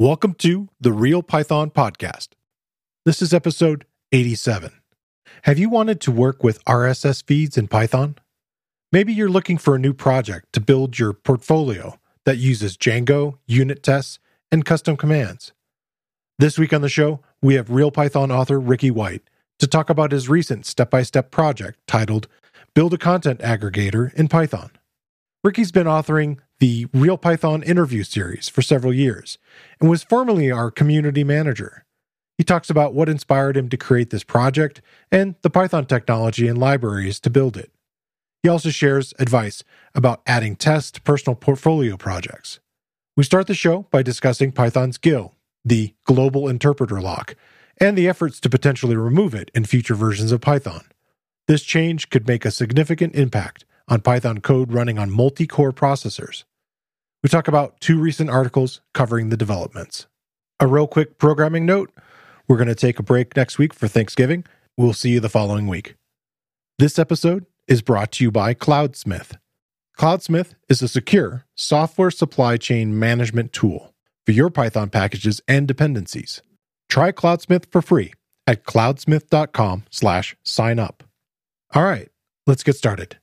Welcome to the Real Python Podcast. This is episode 87. Have you wanted to work with RSS feeds in Python? Maybe you're looking for a new project to build your portfolio that uses Django, unit tests, and custom commands. This week on the show, we have Real Python author Ricky White to talk about his recent step by step project titled Build a Content Aggregator in Python. Ricky's been authoring the Real Python interview series for several years and was formerly our community manager. He talks about what inspired him to create this project and the Python technology and libraries to build it. He also shares advice about adding tests to personal portfolio projects. We start the show by discussing Python's GIL, the global interpreter lock, and the efforts to potentially remove it in future versions of Python. This change could make a significant impact on Python code running on multi core processors. We talk about two recent articles covering the developments. A real quick programming note we're going to take a break next week for Thanksgiving. We'll see you the following week. This episode is brought to you by Cloudsmith. Cloudsmith is a secure software supply chain management tool for your Python packages and dependencies. Try Cloudsmith for free at cloudsmith.com slash sign up. All right, let's get started.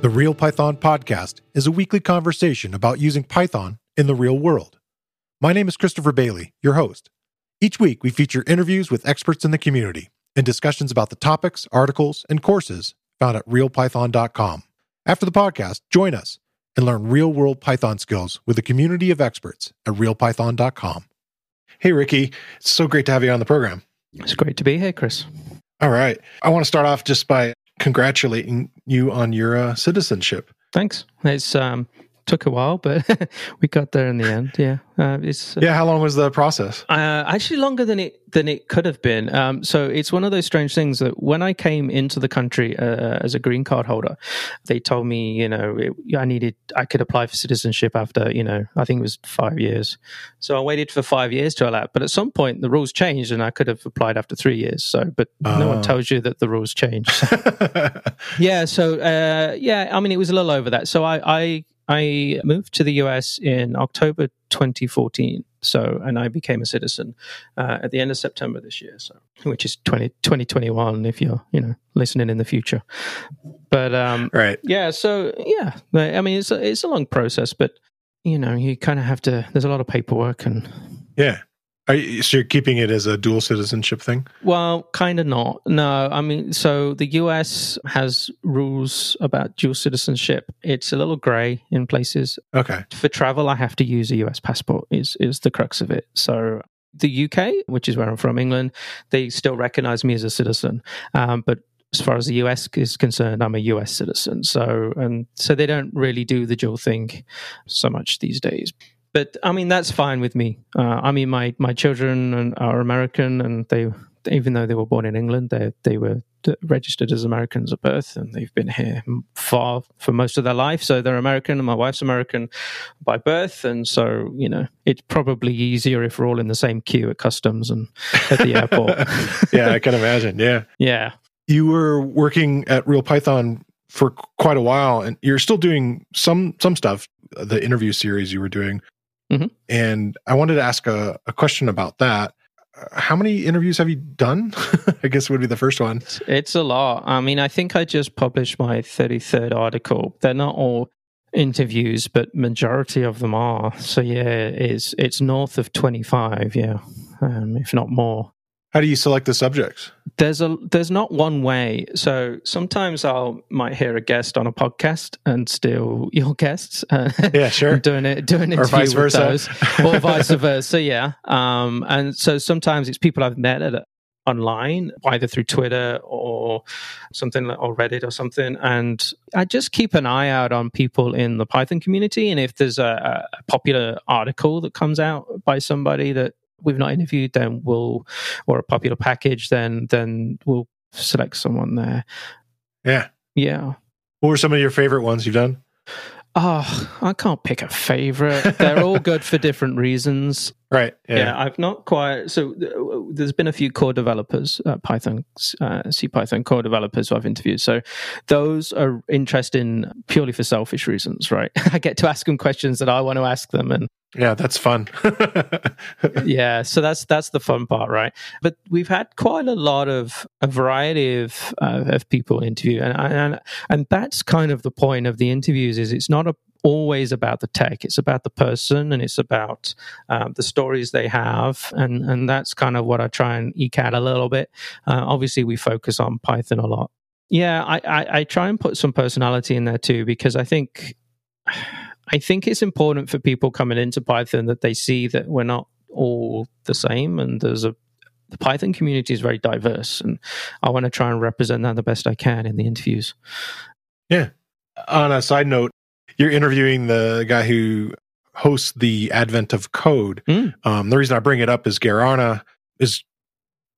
The Real Python Podcast is a weekly conversation about using Python in the real world. My name is Christopher Bailey, your host. Each week, we feature interviews with experts in the community and discussions about the topics, articles, and courses found at realpython.com. After the podcast, join us and learn real world Python skills with a community of experts at realpython.com. Hey, Ricky, it's so great to have you on the program. It's great to be here, Chris. All right. I want to start off just by congratulating you on your uh, citizenship. Thanks. It's um, took a while, but we got there in the end. Yeah, uh, it's uh, yeah. How long was the process? Uh, actually, longer than it than it could have been. Um, so it's one of those strange things that when I came into the country uh, as a green card holder, they told me, you know, it, I needed, I could apply for citizenship after, you know, I think it was five years. So I waited for five years to allow. But at some point, the rules changed, and I could have applied after three years. So, but no one tells you that the rules changed. yeah. So uh, yeah, I mean, it was a little over that. So I, I I moved to the US in October 2014. So, and I became a citizen uh, at the end of September this year. So, which is 20, 2021 if you're, you know, listening in the future. But, um, right. Yeah. So, yeah, I mean, it's a, it's a long process, but, you know, you kind of have to, there's a lot of paperwork and, yeah. Are you, so you're keeping it as a dual citizenship thing? Well, kind of not. No, I mean, so the US has rules about dual citizenship. It's a little grey in places. Okay. For travel, I have to use a US passport. Is is the crux of it. So the UK, which is where I'm from, England, they still recognise me as a citizen, um, but as far as the US is concerned, I'm a US citizen. So and so they don't really do the dual thing so much these days but I mean that's fine with me. Uh, I mean my my children are American, and they even though they were born in England, they they were registered as Americans at birth, and they've been here far for most of their life. So they're American, and my wife's American by birth, and so you know it's probably easier if we're all in the same queue at customs and at the airport. yeah, I can imagine. Yeah, yeah. You were working at Real Python for quite a while, and you're still doing some some stuff. The interview series you were doing Mm-hmm. And I wanted to ask a, a question about that. How many interviews have you done? I guess would be the first one. It's a lot. I mean, I think I just published my 33rd article. They're not all interviews, but majority of them are. So yeah, it's it's north of 25, yeah, um, if not more. How do you select the subjects? There's a there's not one way. So sometimes I'll might hear a guest on a podcast and steal your guests. Uh, yeah, sure. doing it, doing it, or vice versa, or vice versa. Yeah. Um, and so sometimes it's people I've met at online, either through Twitter or something like, or Reddit or something. And I just keep an eye out on people in the Python community. And if there's a, a popular article that comes out by somebody that we've not interviewed, then we'll or a popular package, then then we'll select someone there. Yeah. Yeah. What were some of your favorite ones you've done? Oh, I can't pick a favorite. They're all good for different reasons. Right. Yeah. yeah. I've not quite. So uh, there's been a few core developers, uh, Python, uh, C Python core developers who I've interviewed. So those are interesting purely for selfish reasons, right? I get to ask them questions that I want to ask them, and yeah, that's fun. yeah, so that's that's the fun part, right? But we've had quite a lot of a variety of uh, of people interview, and and and that's kind of the point of the interviews. Is it's not a, always about the tech; it's about the person, and it's about um, the stories they have, and and that's kind of what I try and eke out a little bit. Uh, obviously, we focus on Python a lot. Yeah, I, I I try and put some personality in there too because I think. I think it's important for people coming into Python that they see that we're not all the same and there's a the Python community is very diverse and I want to try and represent that the best I can in the interviews. Yeah. On a side note, you're interviewing the guy who hosts the Advent of Code. Mm. Um, the reason I bring it up is Geir Arne is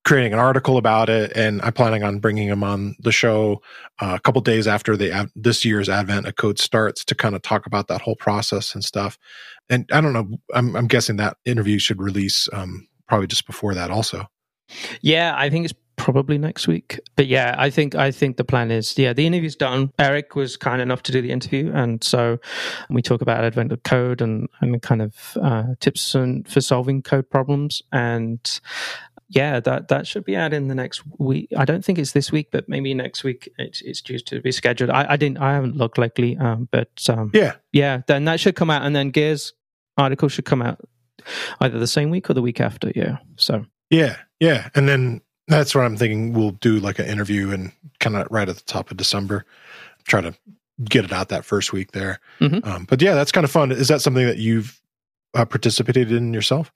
creating an article about it, and I'm planning on bringing him on the show uh, a couple days after the this year's Advent of Code starts to kind of talk about that whole process and stuff. And I don't know, I'm, I'm guessing that interview should release um, probably just before that, also. Yeah, I think it's probably next week. But yeah, I think I think the plan is yeah, the interview's done. Eric was kind enough to do the interview, and so we talk about Advent of Code and and kind of uh, tips and, for solving code problems. And yeah, that that should be out in the next week. I don't think it's this week, but maybe next week. It's, it's due to be scheduled. I, I didn't. I haven't looked lately, um, but um, yeah, yeah. Then that should come out, and then Geir's article should come out either the same week or the week after. Yeah. So yeah, yeah, and then that's what I'm thinking. We'll do like an interview and kind of right at the top of December, try to get it out that first week there. Mm-hmm. Um, but yeah, that's kind of fun. Is that something that you've uh, participated in yourself?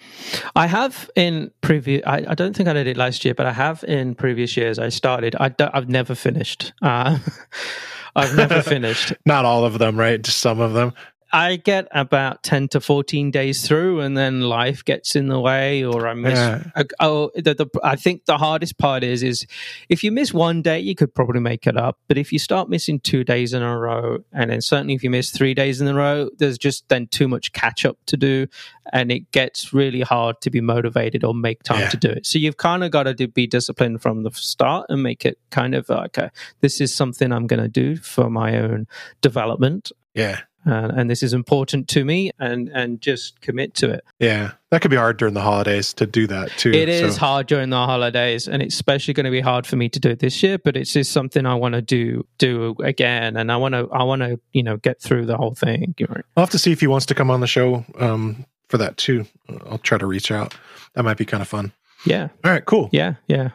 I have in previous. I, I, don't think I did it last year, but I have in previous years. I started. I have never finished. Uh, I've never finished. Not all of them, right? Just some of them. I get about 10 to 14 days through and then life gets in the way or I miss yeah. oh the, the, I think the hardest part is is if you miss one day you could probably make it up but if you start missing two days in a row and then certainly if you miss three days in a row there's just then too much catch up to do and it gets really hard to be motivated or make time yeah. to do it so you've kind of got to be disciplined from the start and make it kind of like a, this is something I'm going to do for my own development yeah uh, and this is important to me and and just commit to it. Yeah that could be hard during the holidays to do that too it is so. hard during the holidays and it's especially going to be hard for me to do it this year but it's just something i want to do do again and i want to i want to you know get through the whole thing. I'll have to see if he wants to come on the show um, for that too. I'll try to reach out. That might be kind of fun. Yeah. All right cool. Yeah yeah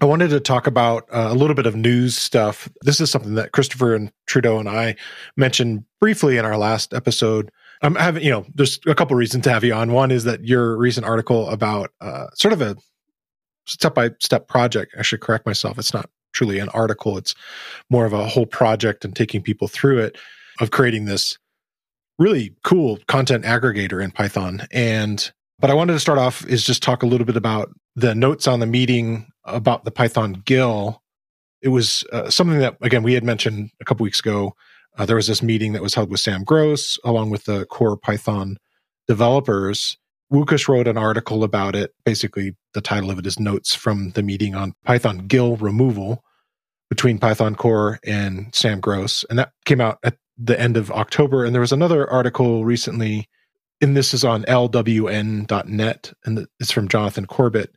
I wanted to talk about uh, a little bit of news stuff. This is something that Christopher and Trudeau and I mentioned briefly in our last episode. I'm having, you know, there's a couple reasons to have you on. One is that your recent article about uh, sort of a step by step project. I should correct myself. It's not truly an article. It's more of a whole project and taking people through it of creating this really cool content aggregator in Python. And but I wanted to start off is just talk a little bit about the notes on the meeting about the Python GIL. It was uh, something that, again, we had mentioned a couple weeks ago. Uh, there was this meeting that was held with Sam Gross along with the core Python developers. Łukasz wrote an article about it. Basically, the title of it is Notes from the Meeting on Python GIL Removal between Python Core and Sam Gross. And that came out at the end of October. And there was another article recently and this is on lwn.net and it's from Jonathan Corbet.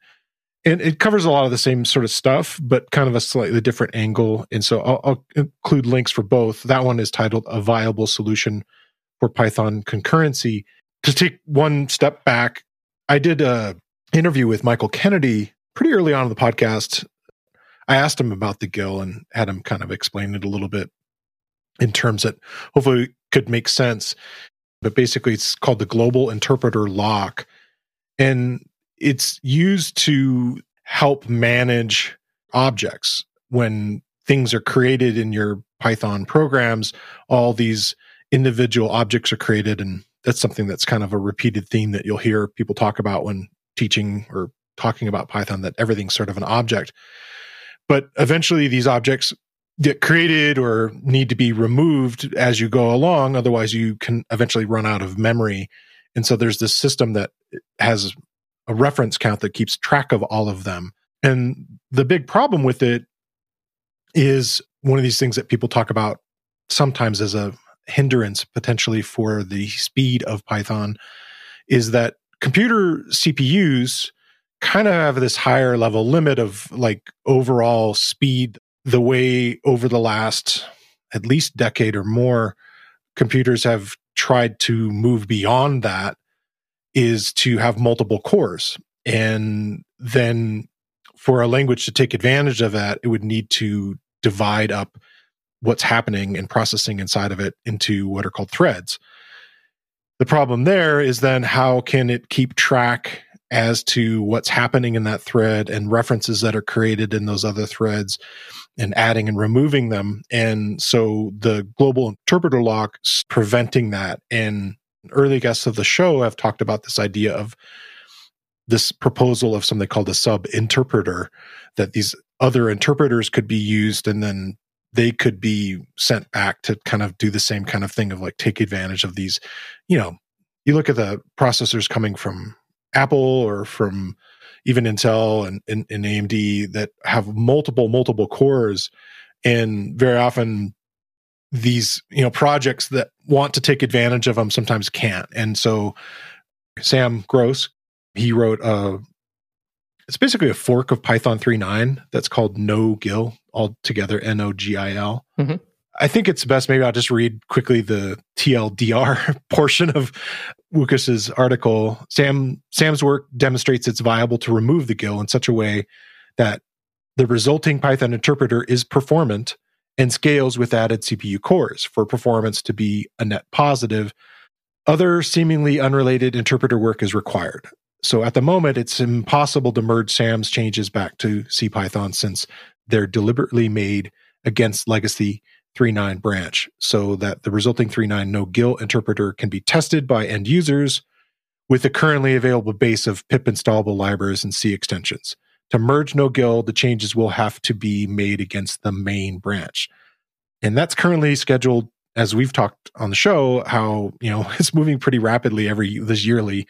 And it covers a lot of the same sort of stuff, but kind of a slightly different angle. And so I'll, I'll include links for both. That one is titled A Viable Solution for Python Concurrency. To take one step back, I did a interview with Michael Kennedy pretty early on in the podcast. I asked him about the GIL and had him kind of explain it a little bit in terms that hopefully could make sense but basically it's called the global interpreter lock and it's used to help manage objects when things are created in your python programs all these individual objects are created and that's something that's kind of a repeated theme that you'll hear people talk about when teaching or talking about python that everything's sort of an object but eventually these objects get created or need to be removed as you go along. Otherwise, you can eventually run out of memory. And so there's this system that has a reference count that keeps track of all of them. And the big problem with it is one of these things that people talk about sometimes as a hindrance potentially for the speed of Python is that computer CPUs kind of have this higher level limit of like overall speed the way over the last at least decade or more computers have tried to move beyond that is to have multiple cores and then for a language to take advantage of that it would need to divide up what's happening and processing inside of it into what are called threads the problem there is then how can it keep track as to what's happening in that thread and references that are created in those other threads and adding and removing them. And so the global interpreter lock preventing that. And early guests of the show have talked about this idea of this proposal of something called a sub interpreter that these other interpreters could be used and then they could be sent back to kind of do the same kind of thing of like take advantage of these you know you look at the processors coming from Apple or from even Intel and, and, and AMD that have multiple, multiple cores. And very often these, you know, projects that want to take advantage of them sometimes can't. And so Sam Gross, he wrote a, it's basically a fork of Python 3.9 that's called No Gil, all together, N O G I L. Mm-hmm. I think it's best. Maybe I'll just read quickly the TLDR portion of Łukasz's article. Sam Sam's work demonstrates it's viable to remove the GIL in such a way that the resulting Python interpreter is performant and scales with added CPU cores for performance to be a net positive. Other seemingly unrelated interpreter work is required. So at the moment, it's impossible to merge Sam's changes back to CPython since they're deliberately made against legacy 3.9 branch so that the resulting 3.9 no GIL interpreter can be tested by end users with the currently available base of pip installable libraries and C extensions. To merge no GIL, the changes will have to be made against the main branch. And that's currently scheduled as we've talked on the show, how, you know, it's moving pretty rapidly every this yearly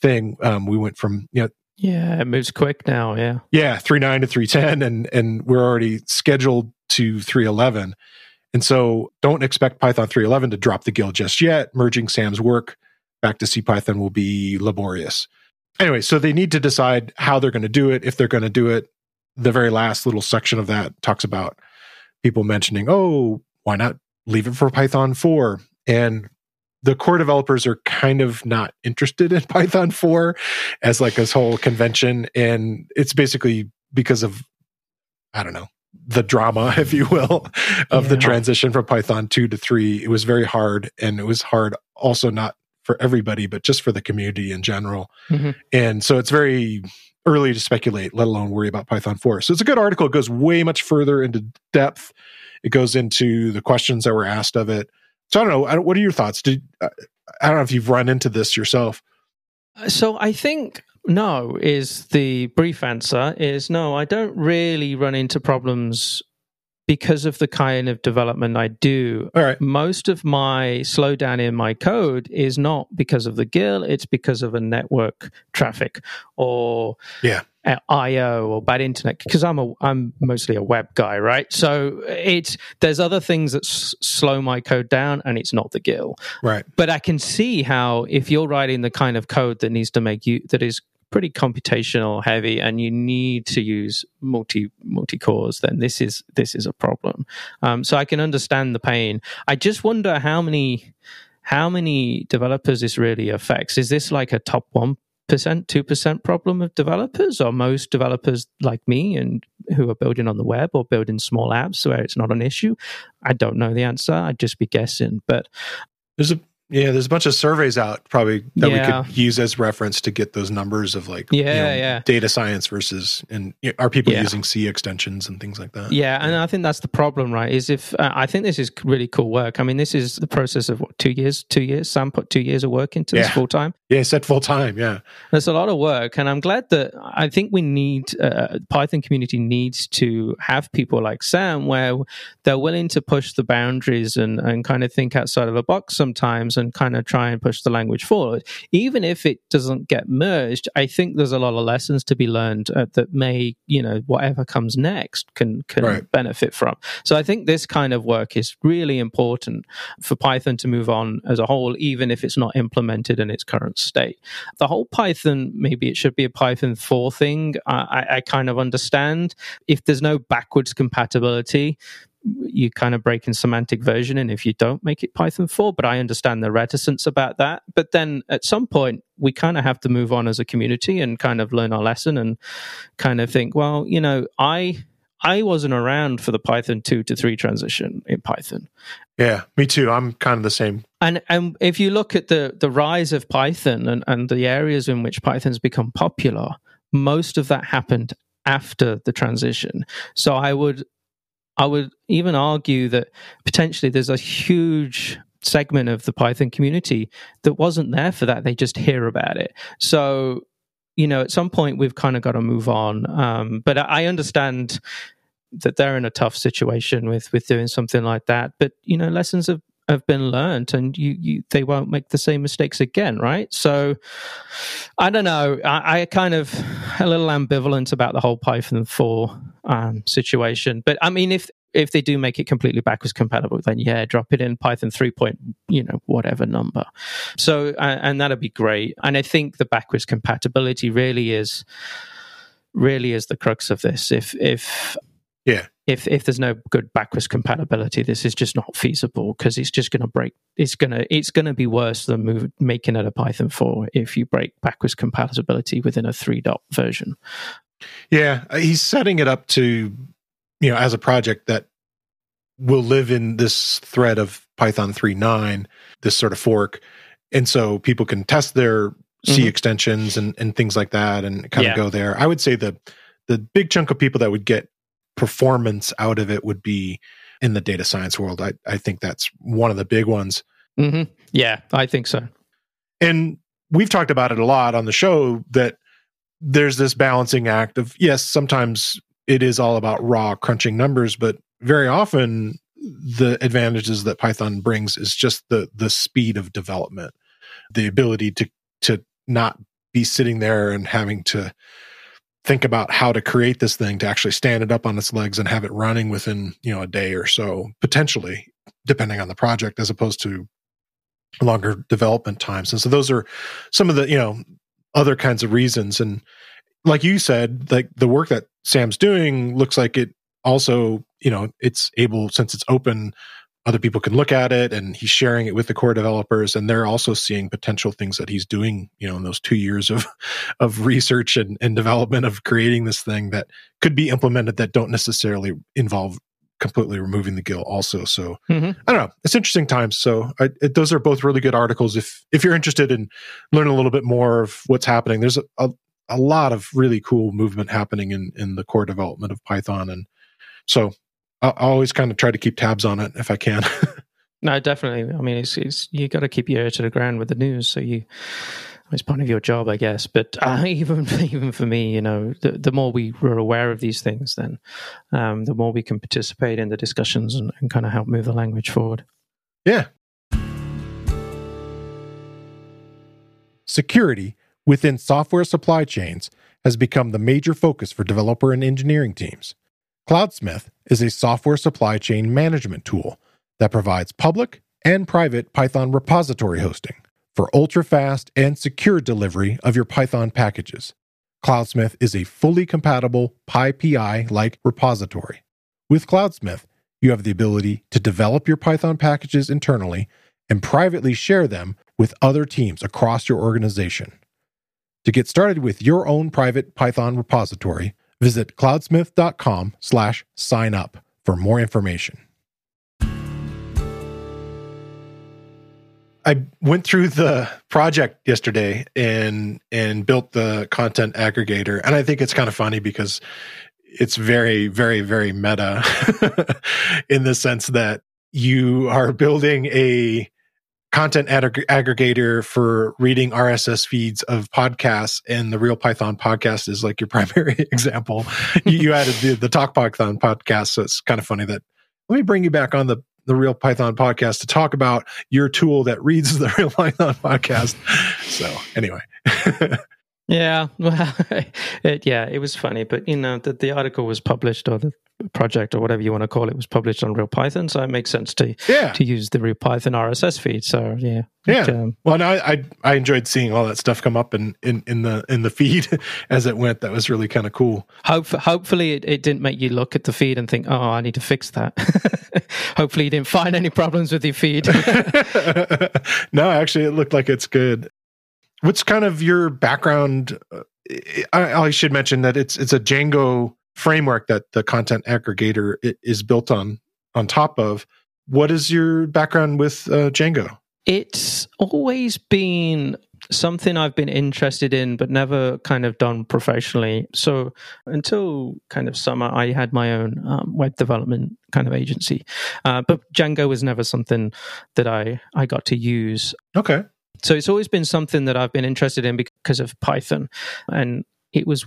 thing. Um, we went from, you know, yeah, it moves quick now. Yeah. Yeah. Three nine to 3.10 and, and we're already scheduled to 3.11. And so don't expect Python 3.11 to drop the GIL just yet. Merging Sam's work back to CPython will be laborious. Anyway, so they need to decide how they're going to do it, if they're going to do it. The very last little section of that talks about people mentioning, oh, why not leave it for Python 4? And the core developers are kind of not interested in Python 4 as like this whole convention. And it's basically because of, I don't know, the drama, if you will, of yeah. the transition from Python 2 to 3. It was very hard. And it was hard also not for everybody, but just for the community in general. Mm-hmm. And so it's very early to speculate, let alone worry about Python 4. So it's a good article. It goes way much further into depth. It goes into the questions that were asked of it. So I don't know. what are your thoughts? Did I don't know if you've run into this yourself. So I think no is the brief answer is no i don't really run into problems because of the kind of development i do All right. most of my slowdown in my code is not because of the gil it's because of a network traffic or yeah IO or bad internet because I'm a I'm mostly a web guy, right? So it's there's other things that s- slow my code down, and it's not the GIL, right? But I can see how if you're writing the kind of code that needs to make you that is pretty computational heavy and you need to use multi multi cores then this is this is a problem um, so i can understand the pain i just wonder how many how many developers this really affects is this like a top one percent, two percent problem of developers, or most developers like me and who are building on the web or building small apps where it's not an issue? I don't know the answer. I'd just be guessing. But there's a yeah, there's a bunch of surveys out probably that yeah. we could use as reference to get those numbers of like yeah, you know, yeah. data science versus and you know, are people yeah. using C extensions and things like that? Yeah, and I think that's the problem, right? Is if uh, I think this is really cool work. I mean, this is the process of what two years, two years. Sam put two years of work into this full time. Yeah, said full time. Yeah, there's a lot of work, and I'm glad that I think we need uh, Python community needs to have people like Sam, where they're willing to push the boundaries and and kind of think outside of a box sometimes, and kind of try and push the language forward, even if it doesn't get merged. I think there's a lot of lessons to be learned uh, that may, you know, whatever comes next can can right. benefit from. So I think this kind of work is really important for Python to move on as a whole, even if it's not implemented in its current state. The whole Python, maybe it should be a Python 4 thing. I, I kind of understand. If there's no backwards compatibility, you kind of break in semantic version and if you don't make it python 4 but i understand the reticence about that but then at some point we kind of have to move on as a community and kind of learn our lesson and kind of think well you know i i wasn't around for the python 2 to 3 transition in python yeah, me too. I'm kind of the same. And and if you look at the the rise of Python and, and the areas in which Python's become popular, most of that happened after the transition. So I would I would even argue that potentially there's a huge segment of the Python community that wasn't there for that. They just hear about it. So you know, at some point we've kind of got to move on. Um, but I understand that they're in a tough situation with with doing something like that. But you know, lessons have have been learned and you, you they won't make the same mistakes again right? So i don't know. I, I kind of a little ambivalent about the whole python 4 um, situation. But i mean if if they do make it completely backwards compatible then yeah drop it in python 3 point you know whatever number. So uh, and that'd be great. And i think the backwards compatibility really is really is the crux of this. If if yeah. If if there's no good backwards compatibility, this is just not feasible because it's just going to break. It's gonna it's going to be worse than move, making it a Python four if you break backwards compatibility within a three dot version. Yeah, uh, he's setting it up to you know as a project that will live in this thread of Python 3.9, this sort of fork, and so people can test their C mm-hmm. extensions and and things like that, and kind yeah. of go there. I would say the the big chunk of people that would get performance out of it would be in the data science world. I, I think that's one of the big ones. Mm-hmm. Yeah, I think so. And we've talked about it a lot on the show that there's this balancing act of, yes, sometimes it is all about raw crunching numbers, but very often the advantages that Python brings is just the the speed of development, the ability to to not be sitting there and having to think about how to create this thing to actually stand it up on its legs and have it running within you know a day or so potentially depending on the project as opposed to longer development times. And so those are some of the you know other kinds of reasons. And like you said like the work that sam's doing looks like it also you know it's able since it's open other people can look at it and he's sharing it with the core developers and they're also seeing potential things that he's doing you know in those two years of of research and, and development of creating this thing that could be implemented that don't necessarily involve completely removing the GIL also. So mm-hmm. i don't know. It's interesting times. So I, it, those are both really good articles. If if you're interested in learning a little bit more of what's happening there's a, a, a lot of really cool movement happening in in the core development of python. And so I always kind of try to keep tabs on it if I can. no, definitely. I mean, it's, it's you got to keep your ear to the ground with the news, so you it's part of your job, I guess. But uh, even even for me, you know, the, the more we were aware of these things, then um, the more we can participate in the discussions and, and kind of help move the language forward. Yeah. Security within software supply chains has become the major focus for developer and engineering teams. Cloudsmith is a software supply chain management tool that provides public and private Python repository hosting for ultra fast and secure delivery of your Python packages. Cloudsmith is a fully compatible PyPI like repository. With Cloudsmith, you have the ability to develop your Python packages internally and privately share them with other teams across your organization. To get started with your own private Python repository, Visit cloudsmith.com slash sign up for more information. I went through the project yesterday and and built the content aggregator and I think it's kind of funny because it's very very very meta in the sense that you are building a content ag- aggregator for reading RSS feeds of podcasts, and the Real Python podcast is like your primary example. you, you, added the, the Talk Python podcast, so it's kind of funny that. Let me bring you back on the the Real Python podcast to talk about your tool that reads the Real Python podcast. So anyway. Yeah, well, it, yeah, it was funny, but you know, the, the article was published or the project or whatever you want to call it was published on Real Python, so it makes sense to yeah. to use the Real Python RSS feed. So yeah, yeah. um, well, no, I I enjoyed seeing all that stuff come up in in, in the in the feed as it went. That was really kind of cool. Hope, hopefully, it, it didn't make you look at the feed and think, oh, I need to fix that. hopefully, you didn't find any problems with your feed. no, actually, it looked like it's good. What's kind of your background? I, I should mention that it's it's a Django framework that the content aggregator is built on on top of. What is your background with uh, Django? It's always been something I've been interested in, but never kind of done professionally. So until kind of summer, I had my own um, web development kind of agency, uh, but Django was never something that I I got to use. Okay. So it's always been something that I've been interested in because of Python. And it was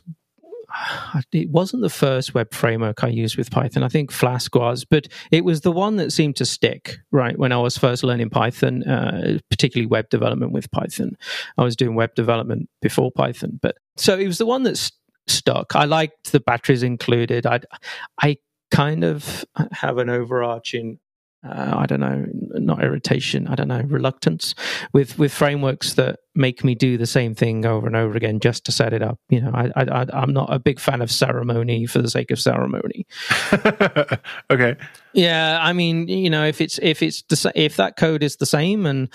it wasn't the first web framework I used with Python. I think Flask was, but it was the one that seemed to stick, right? When I was first learning Python, uh, particularly web development with Python. I was doing web development before Python, but so it was the one that st- stuck. I liked the batteries included. I, I kind of have an overarching uh, I don't know, not irritation, I don't know, reluctance with with frameworks that make me do the same thing over and over again just to set it up. You know, I, I I'm not a big fan of ceremony for the sake of ceremony. okay. Yeah, I mean, you know, if it's if it's the, if that code is the same and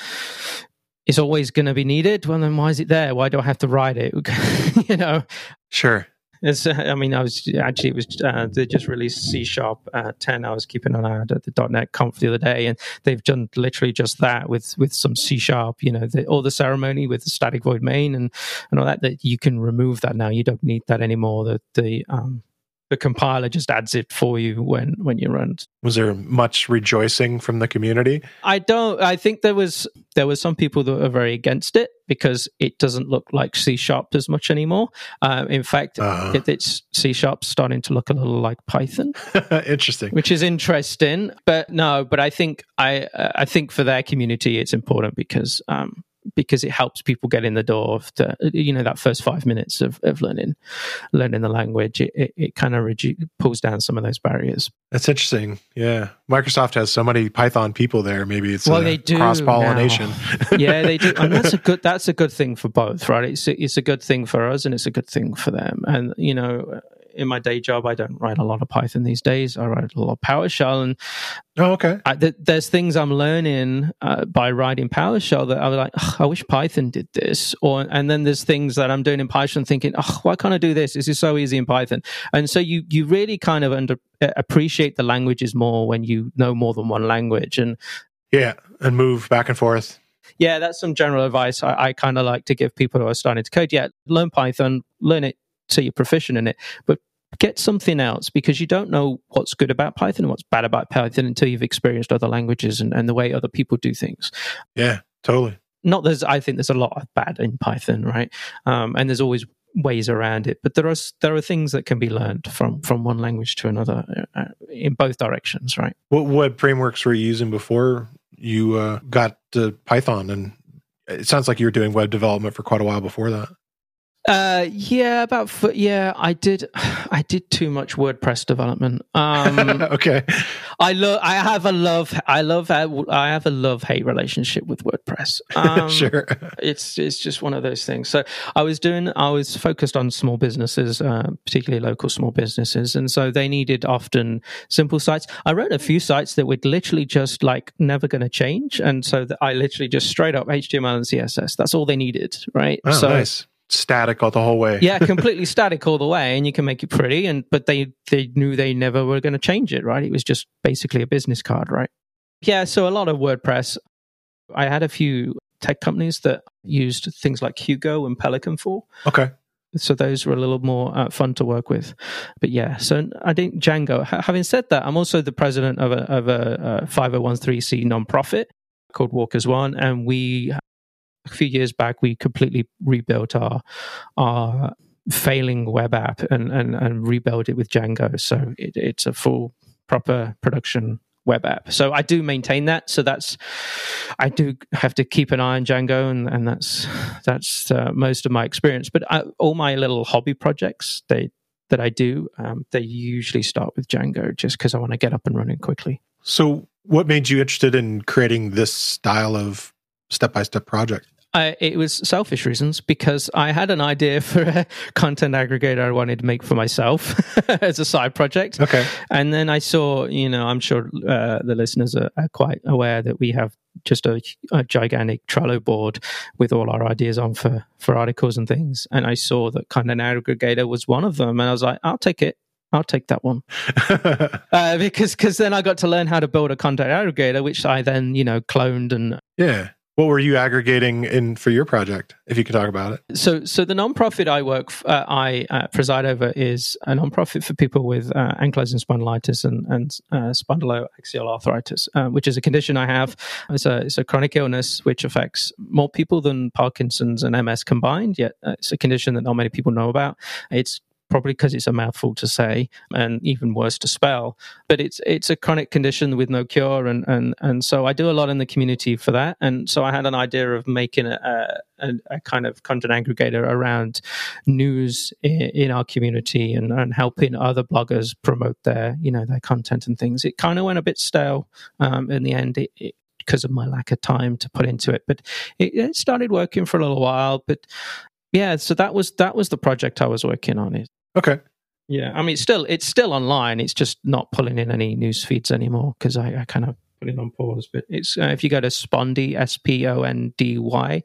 it's always going to be needed, well, then why is it there? Why do I have to write it? you know. Sure. It's, I mean, I was actually it was uh, they just released C sharp uh, ten. I was keeping an eye at the .NET Conf the other day, and they've done literally just that with with some C sharp. You know, the, all the ceremony with the static void main and and all that. That you can remove that now. You don't need that anymore. The the um, the compiler just adds it for you when when you run. Was there much rejoicing from the community? I don't. I think there was there was some people that were very against it because it doesn't look like C sharp as much anymore. Uh, in fact, uh-huh. it, it's C sharp starting to look a little like Python. interesting, which is interesting. But no, but I think I I think for their community it's important because um, because it helps people get in the door of to, you know that first five minutes of, of learning learning the language. It, it, it kind of redu- pulls down some of those barriers. That's interesting. Yeah. Microsoft has so many python people there. Maybe it's well, they do cross-pollination. yeah they do. And that's a good that's a good thing for both right? It's a, it's a good thing for us and it's a good thing for them. And you know in my day job, I don't write a lot of Python these days. I write a lot of PowerShell, and oh, okay. I, th- there's things I'm learning uh, by writing PowerShell that I was like, I wish Python did this, or and then there's things that I'm doing in Python, thinking, oh, why can't I do this? This is so easy in Python, and so you you really kind of under uh, appreciate the languages more when you know more than one language, and yeah, and move back and forth yeah, that's some general advice I, I kind of like to give people who are starting to code. Yeah, learn Python, learn it so you're proficient in it. But get something else because you don't know what's good about Python and what's bad about Python until you've experienced other languages and, and the way other people do things. Yeah, totally. Not there's I think there's a lot of bad in Python, right? Um, and there's always ways around it, but there are there are things that can be learned from from one language to another uh, in both directions, right? What what frameworks were you using before you uh, got to Python? And it sounds like you were doing web development for quite a while before that. Uh, yeah, about yeah, I did. I did too much WordPress development. Um, okay, I love. I have a love. I love. I have a love hate relationship with WordPress. Um, sure, it's it's just one of those things. So I was doing. I was focused on small businesses, uh, particularly local small businesses, and so they needed often simple sites. I wrote a few sites that were literally just like never going to change, and so I literally just straight up HTML and CSS. That's all they needed, right? Oh, so, nice static all the whole way. yeah, completely static all the way, and you can make it pretty. And but they they knew they never were going to change it, right? It was just basically a business card, right? Yeah, so a lot of WordPress. I had a few tech companies that used things like Hugo and Pelican for. Okay. So those were a little more uh, fun to work with, but yeah. So I think Django. having said that, I'm also the president of a of a, a 5013c nonprofit, called Walk As One, and we a few years back we completely rebuilt our our failing web app and and, and rebuilt it with Django. So it, it's a full proper production web app. So I do maintain that. So that's I do have to keep an eye on Django, and, and that's that's uh, most of my experience. But I, all my little hobby projects they that I do, um, they usually start with Django, just because I want to get up and running quickly. So, what made you interested in creating this style of step by step project? I, it was selfish reasons because I had an idea for a content aggregator I wanted to make for myself as a side project. Okay. And then I saw, you know, I'm sure uh, the listeners are, are, quite aware that we have just a, a, gigantic Trello board with all our ideas on for, for articles and things. And I saw that content aggregator was one of them. And I was like, I'll take it. I'll take that one uh, because because then I got to learn how to build a content aggregator, which I then you know cloned and yeah what were you aggregating in for your project, if you could talk about it? So, so the nonprofit I work, uh, I uh, preside over is a nonprofit for people with uh, ankylosing spondylitis and, and uh, spondyloaxial arthritis, uh, which is a condition I have. It's a, it's a chronic illness which affects more people than Parkinson's and MS combined. Yet uh, it's a condition that not many people know about. It's probably because it's a mouthful to say and even worse to spell. But it's it's a chronic condition with no cure, and and and so I do a lot in the community for that. And so I had an idea of making a, a, a kind of content aggregator around news in, in our community and, and helping other bloggers promote their you know their content and things. It kind of went a bit stale um, in the end. It, it, because of my lack of time to put into it. But it, it, started working for a little while. But yeah, so that was that was the project I was working on. It Okay. Yeah, I mean, it's still it's still online. It's just not pulling in any news feeds anymore because I, I, kind of put it on pause. But it's uh, if you go to Spondy S P O N D Y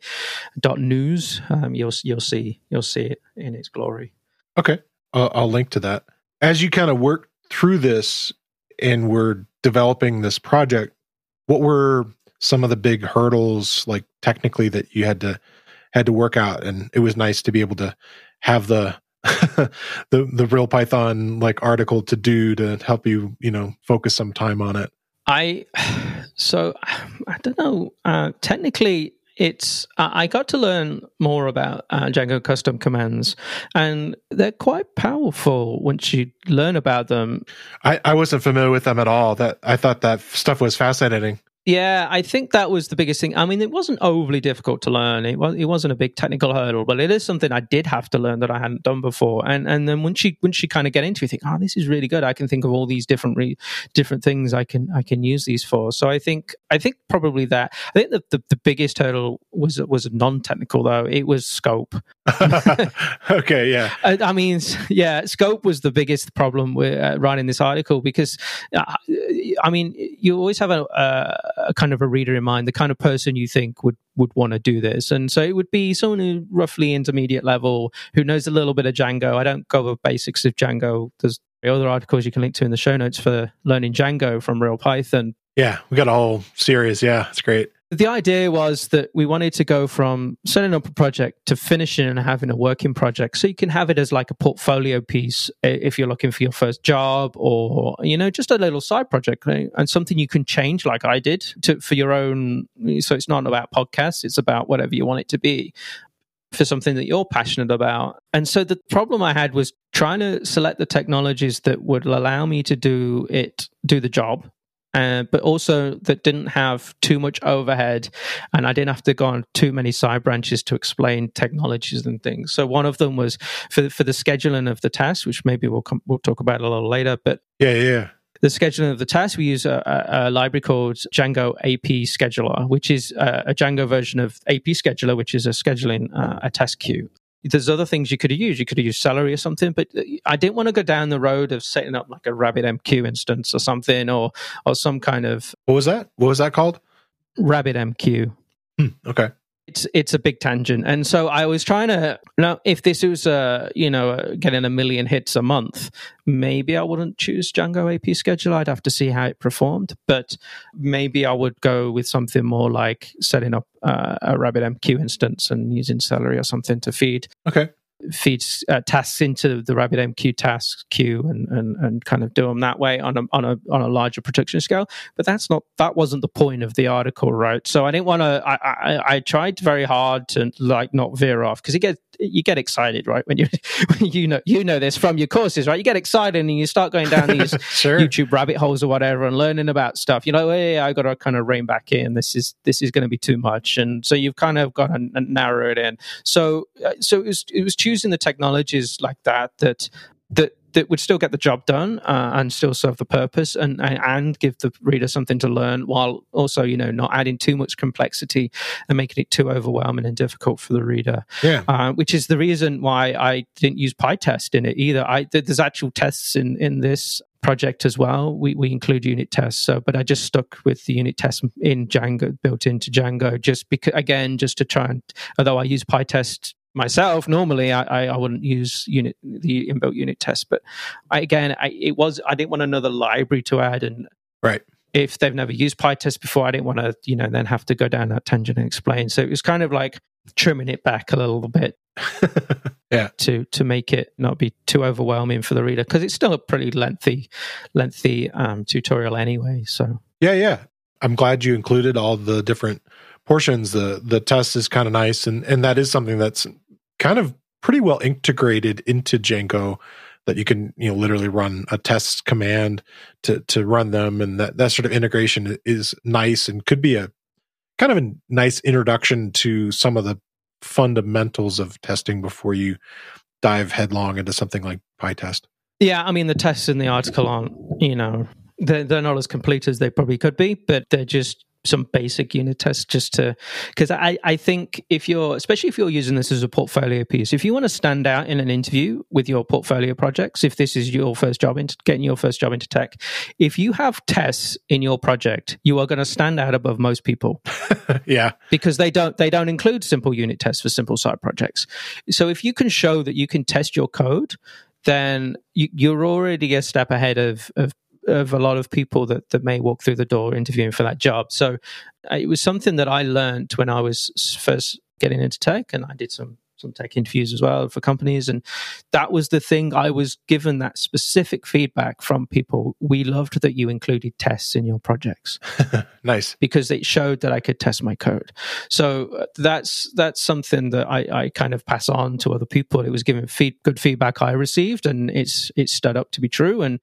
dot news, um, you'll you'll see you'll see it in its glory. Okay, I'll, I'll link to that as you kind of work through this and we're developing this project. What were some of the big hurdles, like technically, that you had to had to work out? And it was nice to be able to have the the the real Python like article to do to help you you know focus some time on it? I so I don't know. Uh, technically, it's I got to learn more about uh, Django custom commands, and they're quite powerful once you learn about them. I, I wasn't familiar with them at all. That I thought that stuff was fascinating. Yeah, I think that was the biggest thing. I mean, it wasn't overly difficult to learn. It was it wasn't a big technical hurdle, but it is something I did have to learn that I hadn't done before. And and then once you once you kind of get into it, you think, oh, this is really good. I can think of all these different re- different things I can I can use these for. So I think I think probably that. I think the the, the biggest hurdle was was non technical though. It was scope. okay, yeah. I, I, mean, yeah, scope was the biggest problem with uh, writing this article because, uh, I mean, you always have a, a, a, kind of a reader in mind, the kind of person you think would would want to do this, and so it would be someone who roughly intermediate level who knows a little bit of Django. I don't go over basics of Django. There's other articles you can link to in the show notes for learning Django from Real Python. Yeah, we got a whole series. Yeah, it's great the idea was that we wanted to go from setting up a project to finishing and having a working project so you can have it as like a portfolio piece eh, if you're looking for your first job or you know just a little side project right? and something you can change like i did to for your own so it's not about podcasts it's about whatever you want it to be for something that you're passionate about. And so the problem I had was trying to select the technologies that would allow me to do it, do the job uh, but also that didn't have too much overhead and I didn't have to go on too many side branches to explain technologies and things. So one of them was for the, for the scheduling of the tasks, which maybe we'll come, we'll talk about a little later. But yeah, yeah. The scheduling of the tasks, we use a, a, a library called Django APScheduler, which is a, a, Django version of APScheduler, which is a scheduling uh, a task queue there's other things you could have used. You could have used Celery or something, but uh, I didn't want to go down the road of setting up like a RabbitMQ instance or something, or or some kind of what was that? What was that called? RabbitMQ. Hmm, okay it's it's a big tangent. And so i was trying to now if this was uh you know uh, getting a million hits a month maybe i wouldn't choose django ap schedule. I'd have to see how it performed. But maybe i would go with something more like setting up uh, a rabbitmq instance and using celery or something to feed. Okay feeds uh, tasks into the RabbitMQ task queue and, and and kind of do them that way on a on a on a larger production scale. But that's not that wasn't the point of the article, right? So I didn't want to. I, I, I tried very hard to like not veer off because it get you get excited, right? When you when you know you know this from your courses, right? You get excited and you start going down these sure. YouTube rabbit holes or whatever and learning about stuff. You know, hey, I got to kind of rein back in. This is this is going to be too much, and so you've kind of got to narrow it in. So uh, so it was it was choosing the technologies like that that that that would still get the job done uh, and still serve the purpose and and give the reader something to learn while also you know not adding too much complexity and making it too overwhelming and difficult for the reader. Yeah. Uh, which is the reason why i didn't use pytest in it either. I there's actual tests in in this project as well. We, we include unit tests so but i just stuck with the unit tests in django built into django just because again just to try and although i use pytest myself normally I, I wouldn't use unit the inbuilt unit test but I, again I, it was i didn't want another library to add and right. if they've never used pytest before i didn't want to you know then have to go down that tangent and explain. So it was kind of like trimming it back a little bit yeah. to to make it not be too overwhelming for the reader because it's still a pretty lengthy lengthy um, tutorial anyway so. Yeah yeah. I'm glad you included all the different portions, the the test is kind of nice, and and that is something that's kind of pretty well integrated into Django that you can you know literally run a test command to to run them and that that sort of integration is nice and could be a kind of a nice introduction to some of the fundamentals of testing before you dive headlong into something like PyTest. Yeah, I mean the tests in the article aren't, you know, they're, they're not as complete as they probably could be, but they're just some basic unit tests just to because I, I think if you're especially if you're using this as a portfolio piece if you want to stand out in an interview with your portfolio projects if this is your first job into getting your first job into tech if you have tests in your project you are going to stand out above most people. Yeah. Because they don't they don't include simple unit tests for simple side projects. So if you can show that you can test your code then you, are already a step ahead of, of of a lot of people that, that may walk through the door interviewing for that job. So uh, it was something that I learned when I was first getting into tech, and I did some some tech interviews as well for companies, and that was the thing I was given that specific feedback from people. We loved that you included tests in your projects. nice because it showed that I could test my code. So uh, that's that's something that I, I kind of pass on to other people. It was given feed, good feedback I received, and it's it's stood up to be true. And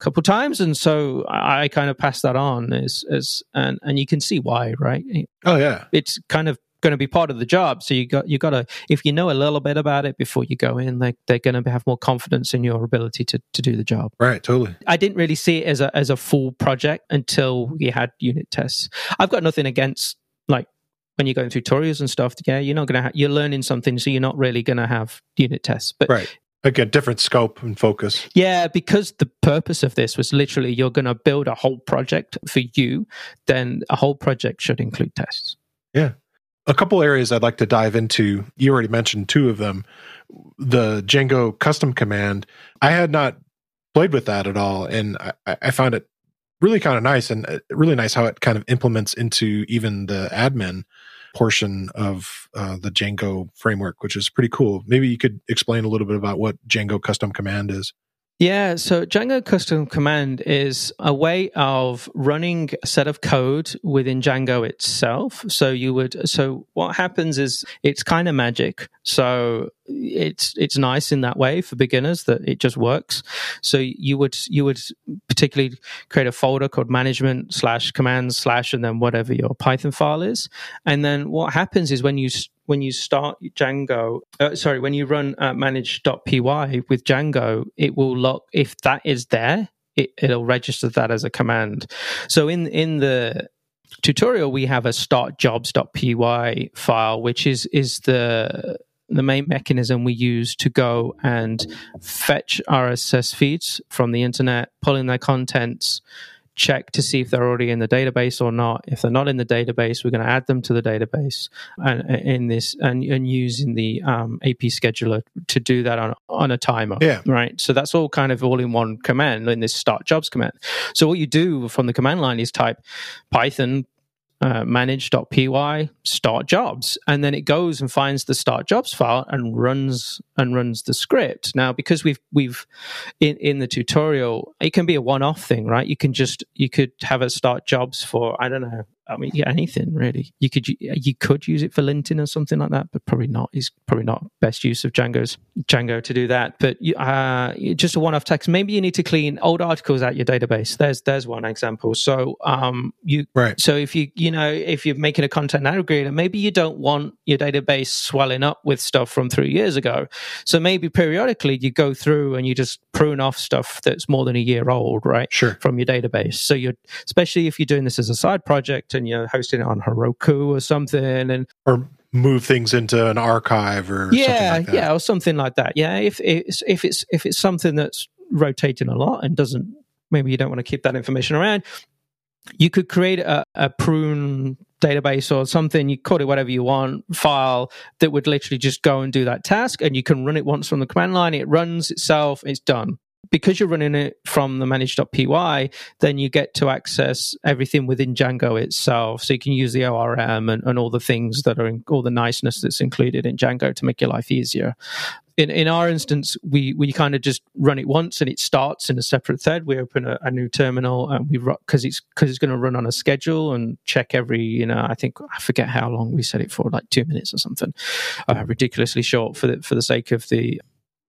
couple times and so I, I kind of passed that on as as and and you can see why right? Oh yeah. It's kind of going to be part of the job so you got you got to if you know a little bit about it before you go in like they're going to have more confidence in your ability to to do the job. Right totally. I didn't really see it as a as a full project until we had unit tests. I've got nothing against like when you're going through tutorials and stuff yeah you're not going to ha- you're learning something so you're not really going to have unit tests but right Again, different scope and focus. Yeah, because the purpose of this was literally you're going to build a whole project for you, then a whole project should include tests. Yeah. A couple areas I'd like to dive into. You already mentioned two of them. The Django custom command. I had not played with that at all, and I, I found it really kind of nice and uh, really nice how it kind of implements into even the admin portion of uh, the Django framework, which is pretty cool. Maybe you could explain a little bit about what Django Custom Command is. Yeah, so Django Custom Command is a way of running a set of code within Django itself. So you would so what happens is it's kind of magic. So it's it's nice in that way for beginners that it just works. So you would you would particularly create a folder called management slash commands slash and then whatever your Python file is. And then what happens is when you when you start Django, uh, sorry, when you run uh, manage.py with Django, it will lock, if that is there, it, it'll register that as a command. So in, in the tutorial, we have a startjobs.py file, which is, is the, the main mechanism we use to go and fetch RSS feeds from the internet, pull in their contents, check to see if they're already in the database or not. If they're not in the database, we're going to add them to the database and in this and, and using the um, APScheduler to do that on on a timer. Yeah. Right. So that's all kind of all in one command in this start jobs command. So what you do from the command line is type Python uh, manage.py start jobs. And then it goes and finds the start jobs file and runs and runs the script. Now because we've we've in in the tutorial it can be a one-off thing right? You can just you could have a start jobs for i don't know I mean, yeah, anything really. You could you could use it for linting or something like that, but probably not. Is probably not best use of Django's Django to do that. But uh, just a one-off text. Maybe you need to clean old articles out your database. There's there's one example. So um, you right. So if you you know if you're making a content aggregator, maybe you don't want your database swelling up with stuff from three years ago. So maybe periodically you go through and you just prune off stuff that's more than a year old, right? Sure. From your database. So you're especially if you're doing this as a side project and you're hosting it on Heroku or something, and or move things into an archive or yeah, like yeah, or something like that. Yeah, if it's if it's if it's something that's rotating a lot and doesn't maybe you don't want to keep that information around, you could create a, a prune database or something, you call it whatever you want, file that would literally just go and do that task. And you can run it once from the command line. It runs itself, it's done because you're running it from the manage.py, then you get to access everything within Django itself. So you can use the ORM and, and all the things that are in, all the niceness that's included in Django to make your life easier. In, in our instance, we, we kind of just run it once and it starts in a separate thread. We open a, a new terminal and we because it's because it's going to run on a schedule and check every you know I think I forget how long we set it for like two minutes or something, uh, ridiculously short for the for the sake of the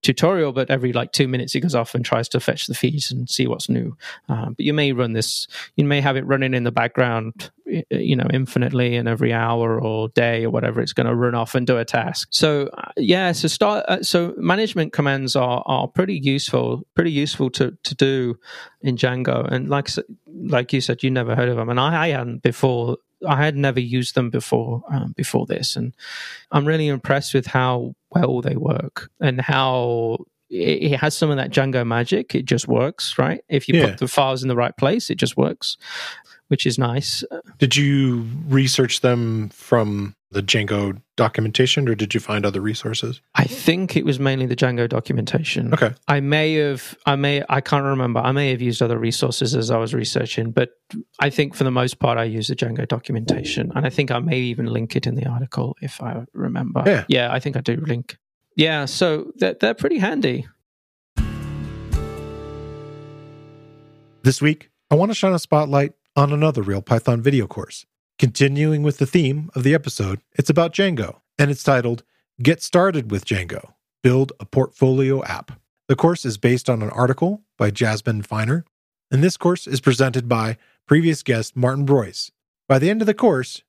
tutorial, but every like two minutes it goes off and tries to fetch the feeds and see what's new. Uh, but you may run this, you may have it running in the background, you know, infinitely, and every hour or day or whatever, it's going to run off and do a task. So uh, yeah, so start. Uh, so management commands are are pretty useful, pretty useful to to do in Django. And like like you said, you never heard of them, and I, I hadn't before I had never used them before um, before this, and I'm really impressed with how well they work and how it, has some of that Django magic. It just works, right? If you yeah. put the files in the right place, it just works, which is nice. Did you research them from the Django documentation, or did you find other resources? I think it was mainly the Django documentation. Okay. I may have, I may, I can't remember. I may have used other resources as I was researching, but I think for the most part, I used the Django documentation, and I think I may even link it in the article if I remember. Yeah. Yeah, I think I do link. Yeah, so they're, they're pretty handy. This week, I want to shine a spotlight on another Real Python video course. Continuing with the theme of the episode, it's about Django, and it's titled Get Started with Django Build a Portfolio App. The course is based on an article by Jasmine Finer, and this course is presented by previous guest Martin Breuss. By the end of the course,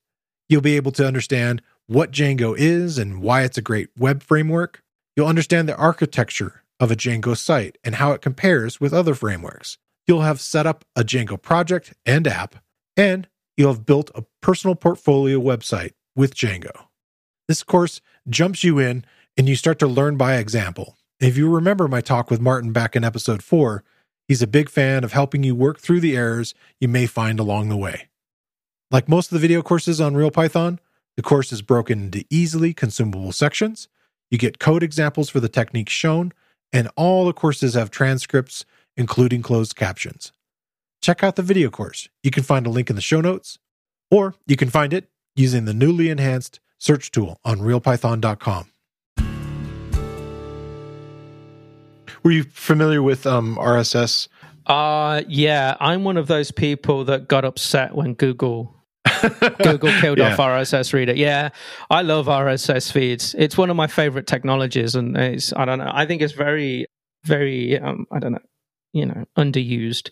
you'll be able to understand what Django is and why it's a great web framework. You'll understand the architecture of a Django site and how it compares with other frameworks. You'll have set up a Django project and app, and you'll have built a personal portfolio website with Django. This course jumps you in and you start to learn by example. If you remember my talk with Martin back in episode 4, he's a big fan of helping you work through the errors you may find along the way. Like most of the video courses on RealPython, the course is broken into easily consumable sections. You get code examples for the techniques shown, and all the courses have transcripts, including closed captions check out the video course. You can find a link in the show notes, or you can find it using the newly enhanced search tool on realpython.com. Were you familiar with um, RSS? Uh yeah, I'm one of those people that got upset when Google Google killed yeah. off RSS reader. Yeah, I love RSS feeds. It's one of my favorite technologies, and it's I don't know. I think it's very, very um, I don't know you know underused.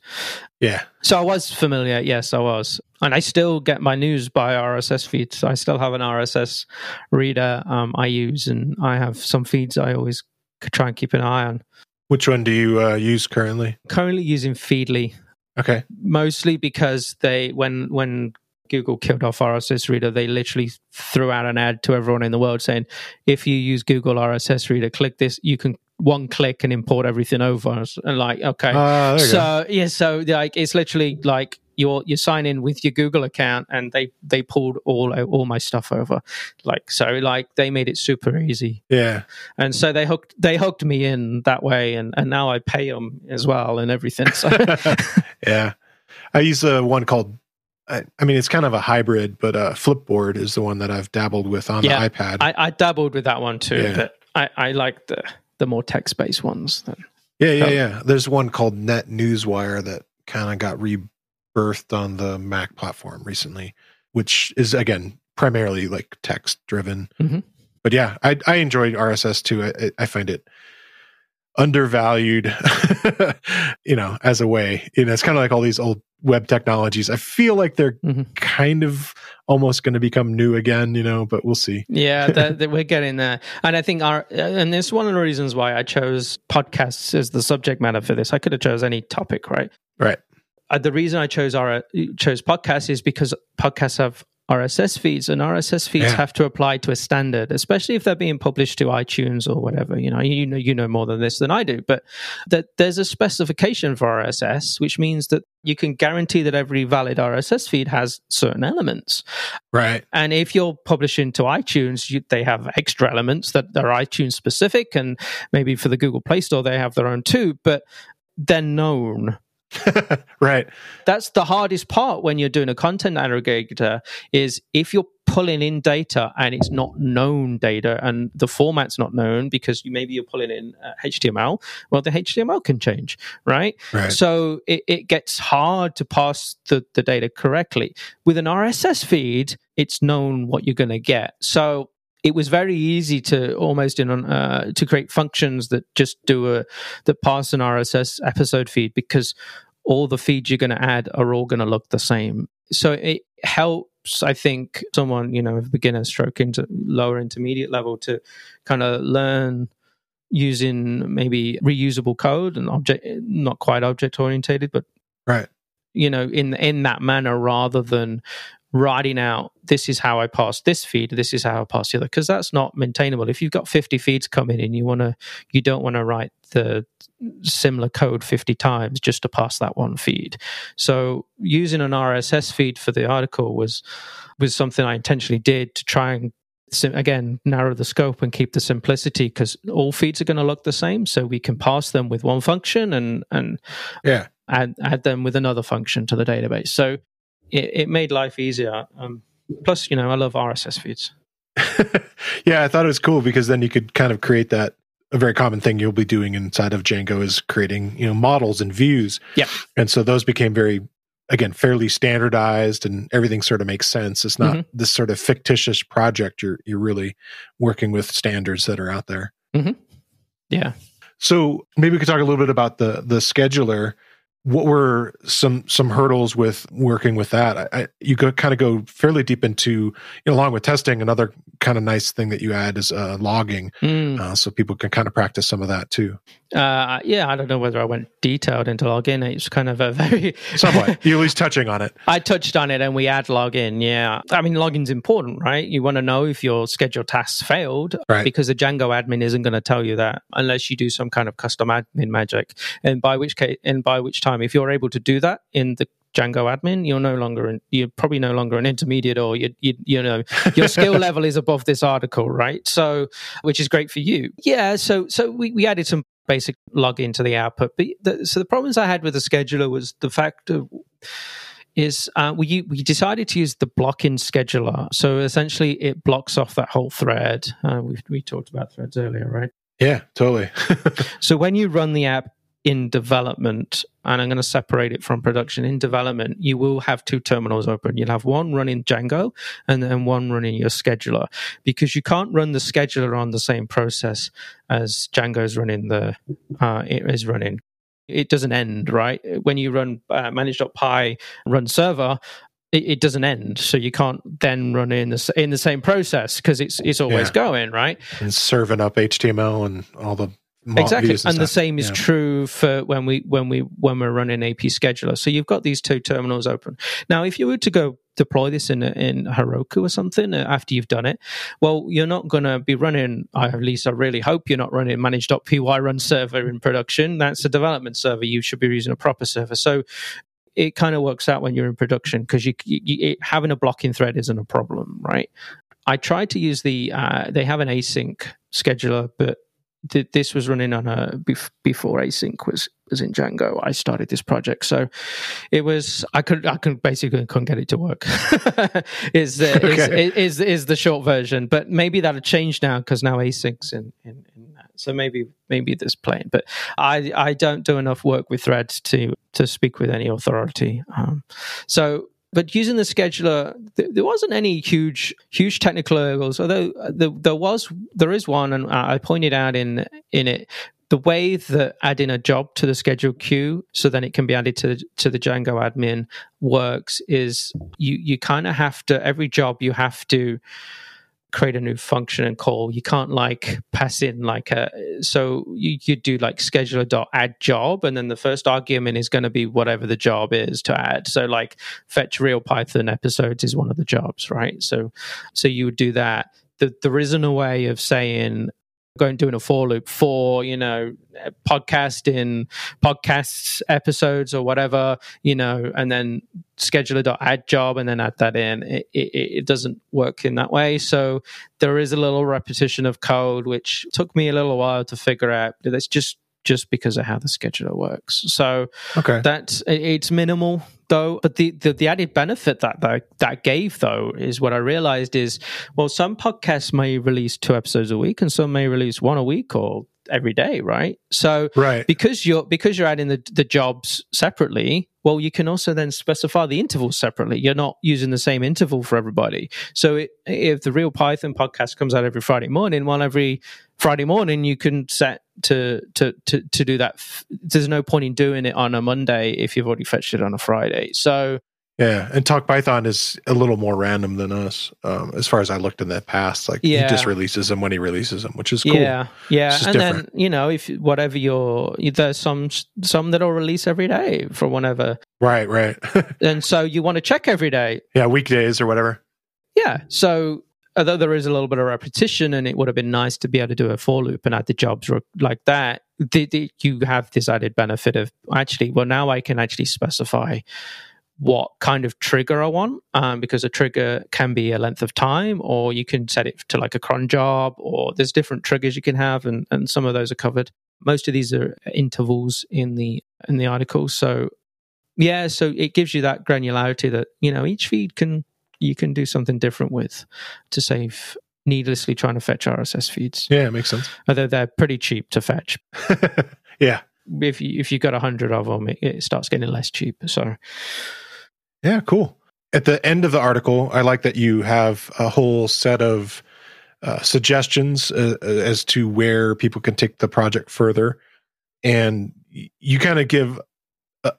Yeah. So i was familiar. Yes i was. And i still get my news by rss feeds. I still have an rss reader um, i use and i have some feeds i always try and keep an eye on. Which one do you uh, use currently? Currently using feedly. Okay. Mostly because they when when Google killed off RSS Reader, they literally threw out an ad to everyone in the world saying, if you use Google RSS Reader, click this, you can one click and import everything over. And like, okay. Uh, so, yeah, so like it's literally like you you sign in with your Google account and they they pulled all all my stuff over. Like so like they made it super easy. Yeah. And so they hooked they hooked me in that way and and now I pay them as well and everything. So Yeah. I use uh, one called I, I, mean, it's kind of a hybrid, but uh, Flipboard is the one that I've dabbled with on yeah, the iPad. I, I, dabbled with that one too, yeah. but I, I like the the more text based ones. Than, yeah, yeah, yeah. There's one called NetNewsWire that kind of got rebirthed on the Mac platform recently, which is again primarily like text driven. Mm-hmm. But yeah, I I enjoyed RSS too. I, I find it undervalued, you know, as a way. You know, it's kind of like all these old web technologies. I feel like they're mm-hmm. kind of almost going to become new again, you know, but we'll see. yeah, that, that we're getting there. And I think our, and this is one of the reasons why I chose podcasts as the subject matter for this. I could have chose any topic, right? Right. Uh, the reason I chose our chose podcasts is because podcasts have RSS feeds, and RSS feeds yeah. have to apply to a standard, especially if they're being published to iTunes or whatever. You know, you know, you know more than this than I do, but that there's a specification for RSS, which means that you can guarantee that every valid RSS feed has certain elements. Right. And if you're publishing to iTunes, you, they have extra elements that are iTunes specific, and maybe for the Google Play Store they have their own too, but they're known right. That's the hardest part when you're doing a content aggregator is if you're pulling in data and it's not known data and the format's not known because you maybe you're pulling in uh, HTML, well the HTML can change, right? right. So it, it gets hard to pass the, the data correctly. With an RSS feed, it's known what you're going to get. So it was very easy to almost in uh, to create functions that just do a that pass an RSS episode feed because all the feeds you're going to add are all going to look the same. So it helps, I think, someone you know, a beginner stroke into lower intermediate level to kind of learn using maybe reusable code and object, not quite object orientated, but right you know in in that manner rather than writing out this is how I pass this feed, this is how I pass the other, because that's not maintainable. If you've got 50 feeds coming in, you want to, you don't want to write the similar code 50 times just to pass that one feed. So using an RSS feed for the article was was something I intentionally did to try and again narrow the scope and keep the simplicity because all feeds are going to look the same so we can pass them with one function and and yeah add add them with another function to the database so it, it made life easier. Um, plus, you know, I love RSS feeds. yeah, I thought it was cool because then you could kind of create that. A very common thing you'll be doing inside of Django is creating, you know, models and views. Yeah. And so those became very, again, fairly standardized and everything sort of makes sense. It's not mm-hmm. this sort of fictitious project. You're, you're really working with standards that are out there. Mm-hmm. Yeah. So maybe we could talk a little bit about the, the scheduler what were some some hurdles with working with that? I, you go kind of go fairly deep into, you know, along with testing. Another kind of nice thing that you add is uh, logging, mm. uh, so people can kind of practice some of that too. Uh, yeah, I don't know whether I went detailed into login. It's kind of a very somewhat. You're at least touching on it. I touched on it, and we add login. Yeah, I mean login's important, right? You want to know if your scheduled tasks failed, right? Because the Django admin isn't going to tell you that unless you do some kind of custom admin magic. And by which case, and by which time, if you're able to do that in the Django admin, you're no longer in, you're probably no longer an intermediate or you, you, you know, your skill level is above this article, right? So, which is great for you. Yeah. So, so we, we added some basic login to the output. But the, so the problems I had with the scheduler was the fact of is uh, we we decided to use the blocking scheduler. So essentially, it blocks off that whole thread. Uh, we we talked about threads earlier, right? Yeah, totally. so when you run the app, in development, and I'm going to separate it from production. In development, you will have two terminals open. You'll have one running Django and then one running your scheduler because you can't run the scheduler on the same process as Django is running the uh, it is running. It doesn't end, right? When you run uh, manage.py run server, it, it, doesn't end, so you can't then run in the in the same process because it's it's always yeah. going right and serving up HTML and all the exactly and, and the same is yeah. true for when we when we when we're running APScheduler. So you've got these two terminals open. Now if you were to go deploy this in in heroku or something uh, after you've done it well you're not going to be running at least i really hope you're not running manage.py run server in production. That's a development server. You should be using a proper server. So it kind of works out when you're in production because you, you, you, having a blocking thread isn't a problem right? I tried to use the uh, they have an async scheduler but th- this was running on a bef- before async was was in Django. I started this project, so it was I could I could basically couldn't get it to work. is, the, okay. is, is is the short version, but maybe that'll change now because now asyncs in, in, in that. So maybe maybe this plane, but I I don't do enough work with threads to to speak with any authority. Um, so but using the scheduler, th- there wasn't any huge, huge technical hurdles. Although uh, the, there was, there is one, and I pointed out in in it the way that adding a job to the schedule queue so then it can be added to to the Django admin works is you you kind of have to every job you have to create a new function and call. You can't like pass in like a so you you do like scheduler dot add job and then the first argument is going to be whatever the job is to add. So like fetch real Python episodes is one of the jobs, right? So so you would do that. The, there isn't a way of saying going doing a for loop for you know podcast in podcasts episodes or whatever you know and then scheduler add job and then add that in. It, it, it, doesn't work in that way. So there is a little repetition of code which took me a little while to figure out that's just just because of how the scheduler works. So okay. that's it's minimal though. But the, the, the added benefit that, that that gave though is what i realized is well some podcasts may release two episodes a week and some may release one a week or every day right? So right. because you're because you're adding the, the jobs separately well you can also then specify the intervals separately. You're not using the same interval for everybody. So it, if the real python podcast comes out every friday morning well every friday morning you can set to to to to do that. There's no point in doing it on a Monday if you've already fetched it on a Friday. So yeah, and Talk Python is a little more random than us, um, as far as I looked in the past. Like yeah. he just releases them when he releases them, which is cool. Yeah, yeah, and different. then you know if whatever your there's some some that'll release every day for whenever. Right, right. and so you want to check every day. Yeah, weekdays or whatever. Yeah, so although there is a little bit of repetition and it would have been nice to be able to do a for loop and add the jobs like that the, the, you have this added benefit of actually well now i can actually specify what kind of trigger i want um, because a trigger can be a length of time or you can set it to like a cron job or there's different triggers you can have and, and some of those are covered. Most of these are intervals in the in the article. So yeah so it gives you that granularity that you know each feed can you can do something different with to save needlessly trying to fetch RSS feeds. Yeah, it makes sense. Although they're pretty cheap to fetch. yeah. If you if you got a hundred of them, it, it starts getting less cheap. So, yeah, cool. At the end of the article, I like that you have a whole set of uh, suggestions uh, as to where people can take the project further, and you kind of give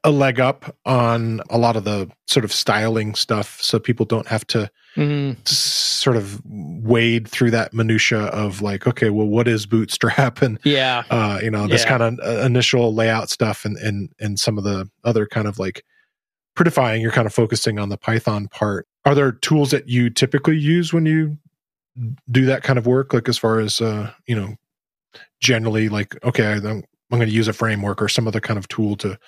a leg up on a lot of the sort of styling stuff so people don't have to mm-hmm. sort of wade through that minutia of like okay well what is bootstrap and yeah uh, you know this yeah. kind of uh, initial layout stuff and and and some of the other kind of like prettifying you're kind of focusing on the python part are there tools that you typically use when you do that kind of work like as far as uh you know generally like okay i'm, I'm going to use a framework or some other kind of tool to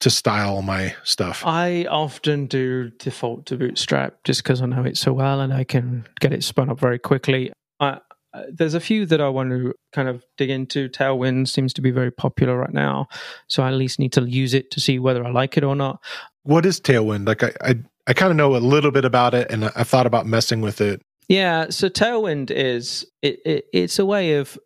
to style my stuff? I often do default to Bootstrap just because I know it so well and I can get it spun up very quickly. I, there's a few that I want to kind of dig into. Tailwind seems to be very popular right now, so I at least need to use it to see whether I like it or not. What is Tailwind? Like I, I, I kind of know a little bit about it, and I thought about messing with it. Yeah, so Tailwind is it, it, it's a way of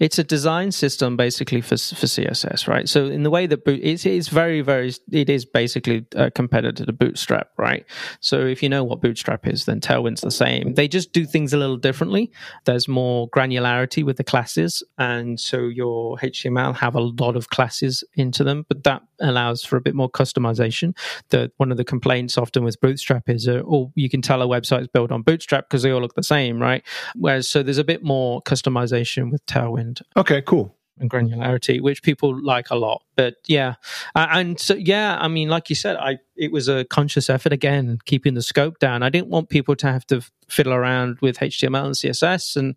it's a design system basically for for CSS, right? So in the way that boot, it's, it's very very it is basically a competitor to Bootstrap, right? So if you know what Bootstrap is, then Tailwind's the same. They just do things a little differently. There's more granularity with the classes, and so your HTML have a lot of classes into them, but that allows for a bit more customization. The one of the complaints often with Bootstrap is, uh, oh, you can tell a website is built on Bootstrap because they all look the same, right? Whereas so there's a bit more customization with Tailwind. Okay, cool. And granularity, which people like a lot. But yeah, uh, and so yeah, I mean, like you said, I it was a conscious effort again, keeping the scope down. I didn't want people to have to fiddle around with HTML and CSS and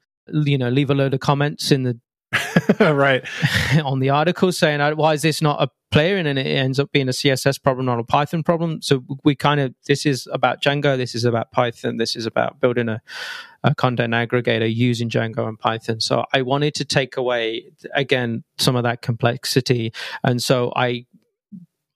you know leave a load of comments in the right on the article saying why is this not a player and it ends up being a CSS problem, not a Python problem. So we kind of this is about Django, this is about Python, this is about building a, a content aggregator using Django and Python. So I wanted to take away again some of that complexity, and so I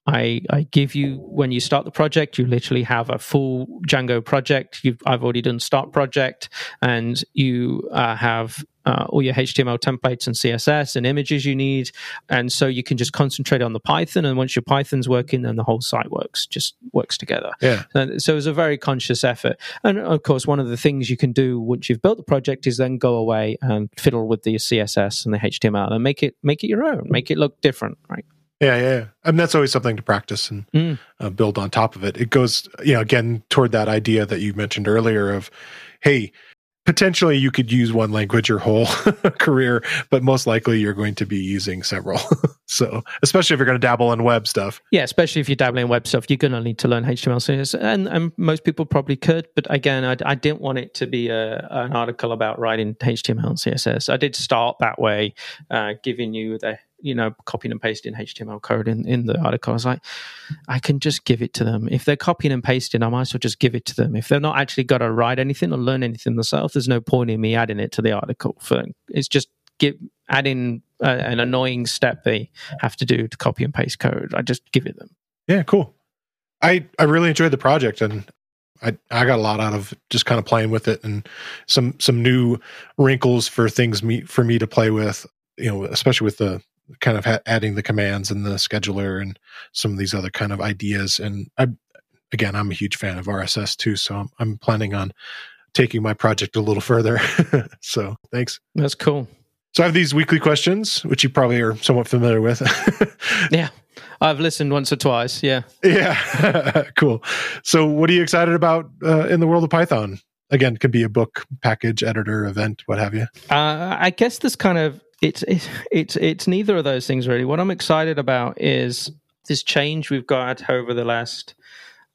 I, I give you when you start the project, you literally have a full Django project. You've, I've already done start project, and you uh, have uh, all your HTML templates and CSS and images you need, and so you can just concentrate on the Python. And once your Python's working, then the whole site works, just works together. Yeah. And so it's a very conscious effort. And of course, one of the things you can do once you've built the project is then go away and fiddle with the CSS and the HTML and make it make it your own, make it look different, right? Yeah, yeah, yeah. I mean, that's always something to practice and Mm. uh, build on top of it. It goes, you know, again toward that idea that you mentioned earlier of, hey, potentially you could use one language your whole career, but most likely you're going to be using several. so, especially if you're going to dabble in web stuff. Yeah, especially if you're dabbling in web stuff, you're going to need to learn HTML, CSS, and, and most people probably could. But again, I, I didn't want it to be a, an article about writing HTML and CSS. I did start that way, uh, giving you the you know copying and pasting HTML code in, in the article. I was like, I can just give it to them. If they're copying and pasting, I might as well just give it to them. If they're not actually got to write anything or learn anything themselves, there's no point in me adding it to the article. For it's just give adding uh, an annoying step they have to do to copy and paste code. I just give it them. Yeah, cool. I I really enjoyed the project and I I got a lot out of just kind of playing with it and some some new wrinkles for things me for me to play with. You know, especially with the kind of ha- adding the commands and the scheduler and some of these other kind of ideas. And I again, I'm a huge fan of RSS too, so I'm, I'm planning on taking my project a little further. so thanks. That's cool. So I have these weekly questions, which you probably are somewhat familiar with. Yeah. I've listened once or twice. Yeah. Yeah, cool. So, what are you excited about uh, in the world of Python? Again, could be a book, package, editor, event, what have you. Uh, I guess this kind of it's it's it's it's neither of those things really. What I'm excited about is this change we've got over the last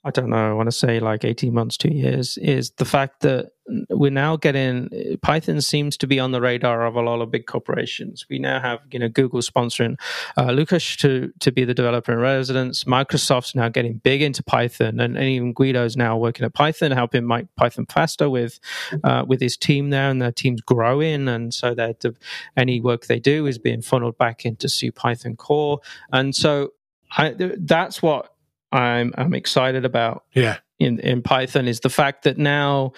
I don't know, I want to say like 18 months, two years, is the fact that we're now getting Python seems to be on the radar of a lot of big corporations. We now have, you know, Google sponsoring uh, Łukasz to, to be the developer in residence. Microsoft's now getting big into Python, and, and even Guido's now working at Python, helping Mike Python faster with uh, with his team there, and their team's growing, and so that any work they do is being funneled back into CPython core, and so I, that's what I'm I'm excited about Yeah. in in Python is the fact that now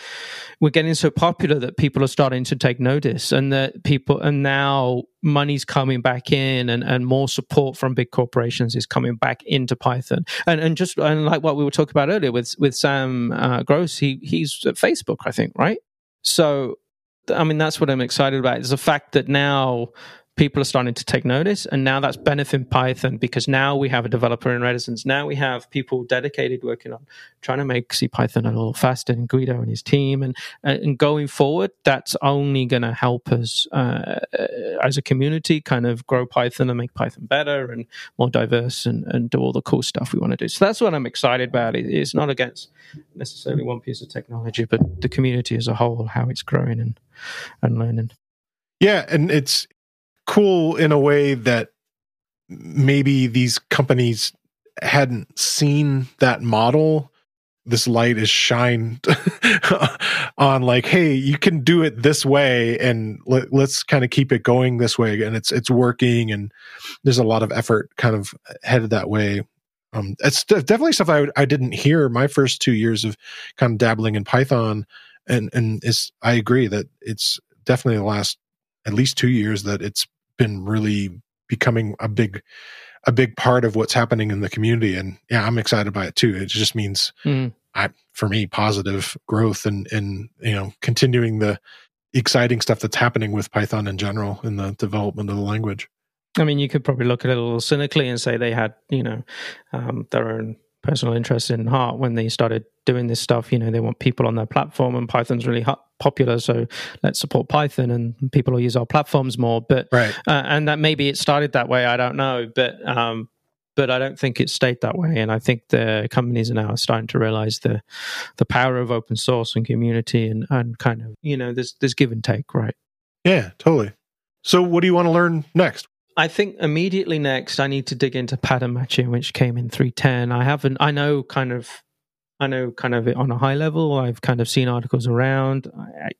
we're getting so popular that people are starting to take notice and that people and now money's coming back in and, and more support from big corporations is coming back into Python and and just and like what we were talking about earlier with with Sam uh, Gross he he's at Facebook I think right so I mean that's what I'm excited about is the fact that now people are starting to take notice and now that's benefiting python because now we have a developer in reticence. Now we have people dedicated working on trying to make CPython a little faster and guido and his team and and going forward that's only going to help us uh, as a community kind of grow python and make python better and more diverse and, and do all the cool stuff we want to do. So that's what i'm excited about. It's not against necessarily one piece of technology but the community as a whole how it's growing and and learning. Yeah and it's cool in a way that maybe these companies hadn't seen that model. This light is shined on like hey you can do it this way and let, us kind of keep it going this way and it's it's working and there's a lot of effort kind of headed that way. Um, it's definitely stuff I, I didn't hear my first two years of kind of dabbling in python and and it's i agree that it's definitely the last at least two years that it's been really becoming a big a big part of what's happening in the community. And yeah i'm excited by it too. It just means mm. I, for me positive growth and and you know continuing the exciting stuff that's happening with python in general in the development of the language. I mean you could probably look at it a little cynically and say they had you know um, their own personal interest in heart when they started doing this stuff you know they want people on their platform and python's really hot popular so let's support python and people will use our platforms more but right uh, and that maybe it started that way i don't know but um but I don't think it stayed that way. And I think the companies are now starting to realize the the power of open source and community and, and kind of, you know, there's there's give and take, right? Yeah, totally. So what do you want to learn next? I think immediately next, I need to dig into pattern matching, which came in 310. I haven't, I know kind of, I know kind of it on a high level. I've kind of seen articles around. I, I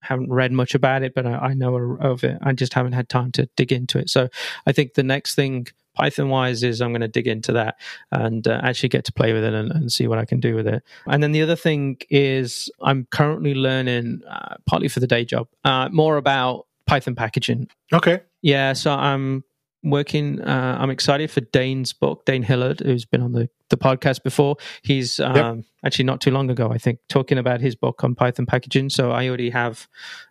haven't read much about it, but I, I, know of it. I just haven't had time to dig into it. So I think the next thing Python wise is I'm going to dig into that and uh, actually get to play with it and, and, see what I can do with it. And then the other thing is I'm currently learning, uh, partly for the day job, uh, more about Python packaging. Okay. Yeah, so I'm working. Uh, I'm excited for Dane's book, Dane Hillard, who's been on the, the podcast before. He's um, yep. actually not too long ago, I think, talking about his book on Python packaging. So I already have,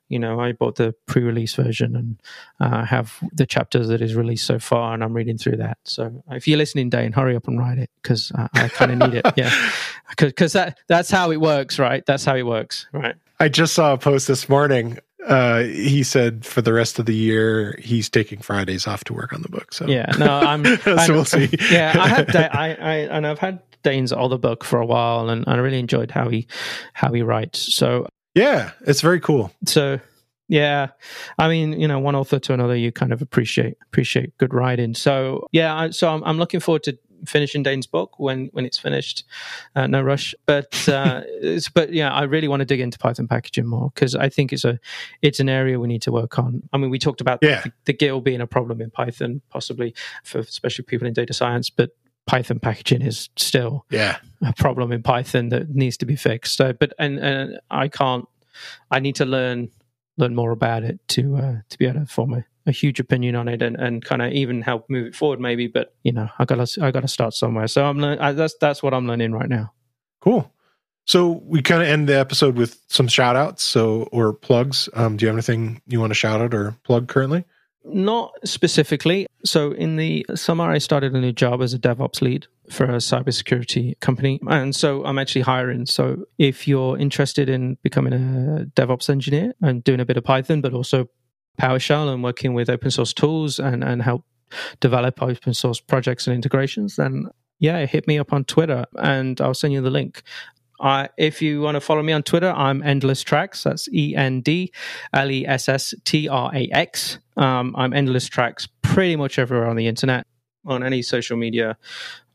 you know, I bought the pre-release version and uh, have the chapters that is released so far, and I'm reading through that. So if you're listening, Dane, hurry up and write it because uh, I kind of need it. Yeah, because that that's how it works, right? That's how it works, right? I just saw a post this morning uh, he said for the rest of the year he's taking Fridays off to work on the book. So yeah, no, I'm. so I'm, we'll see. yeah, I had I, I and I've had Dane's other book for a while, and I really enjoyed how he how he writes. So yeah, it's very cool. So yeah, I mean, you know, one author to another, you kind of appreciate appreciate good writing. So yeah, so I'm, I'm looking forward to finishing Dane's book when when it's finished. Uh, no rush, but uh, but yeah, I really want to dig into Python packaging more because I think it's a it's an area we need to work on. I mean, we talked about yeah. the, the GIL being a problem in Python, possibly for especially people in data science, but Python packaging is still yeah a problem in Python that needs to be fixed. So, but and and I can't. I need to learn learn more about it to uh, to be able to form a a huge opinion on it and, and kind of even help move it forward maybe but you know i gotta i gotta start somewhere. So i'm learning that's that's what i'm learning right now. Cool. So we kind of end the episode with some shout outs so or plugs. Um, do you have anything you want to shout out or plug currently? Not specifically. So in the summer i started a new job as a devops lead for a cybersecurity company. And so i'm actually hiring. So if you're interested in becoming a devops engineer and doing a bit of python but also PowerShell and working with open source tools and, and help develop open source projects and integrations, then yeah, hit me up on Twitter and I'll send you the link. If you want to follow me on Twitter, I'm EndlessTrax. That's E N D L E S S T R A X. Um, I'm EndlessTrax pretty much everywhere on the internet on any social media,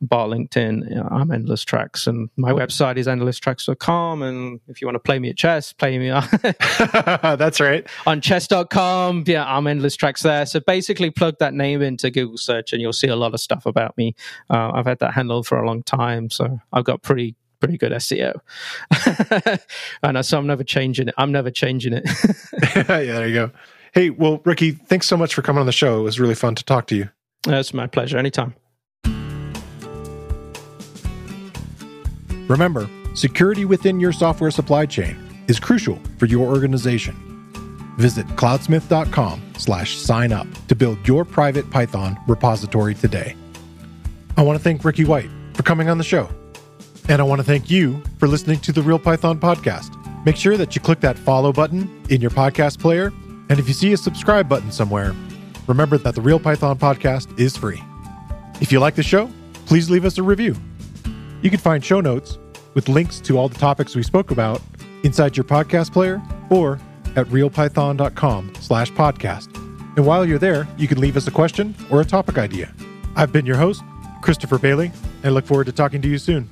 bar LinkedIn. I'm EndlessTrax, and my website is endlesstrax.com. And if you want to play me at chess, play me. That's right. On chess.com, yeah, I'm EndlessTrax there. So basically, plug that name into Google search, and you'll see a lot of stuff about me. Uh, I've had that handle for a long time, so I've got pretty pretty good SEO. and so I'm never changing it. I'm never changing it. yeah, there you go. Hey, well, Ricky, thanks so much for coming on the show. It was really fun to talk to you. It's my pleasure. Anytime. Remember, security within your software supply chain is crucial for your organization. Visit cloudsmith.com slash sign up to build your private Python repository today. I want to thank Ricky White for coming on the show. And I want to thank you for listening to the Real Python podcast. Make sure that you click that follow button in your podcast player. And if you see a subscribe button somewhere, remember that the Real Python podcast is free. If you like the show, please leave us a review. You can find show notes with links to all the topics we spoke about inside your podcast player or at realpython.com slash podcast. And while you're there, you can leave us a question or a topic idea. I've been your host, Christopher Bailey, and I look forward to talking to you soon.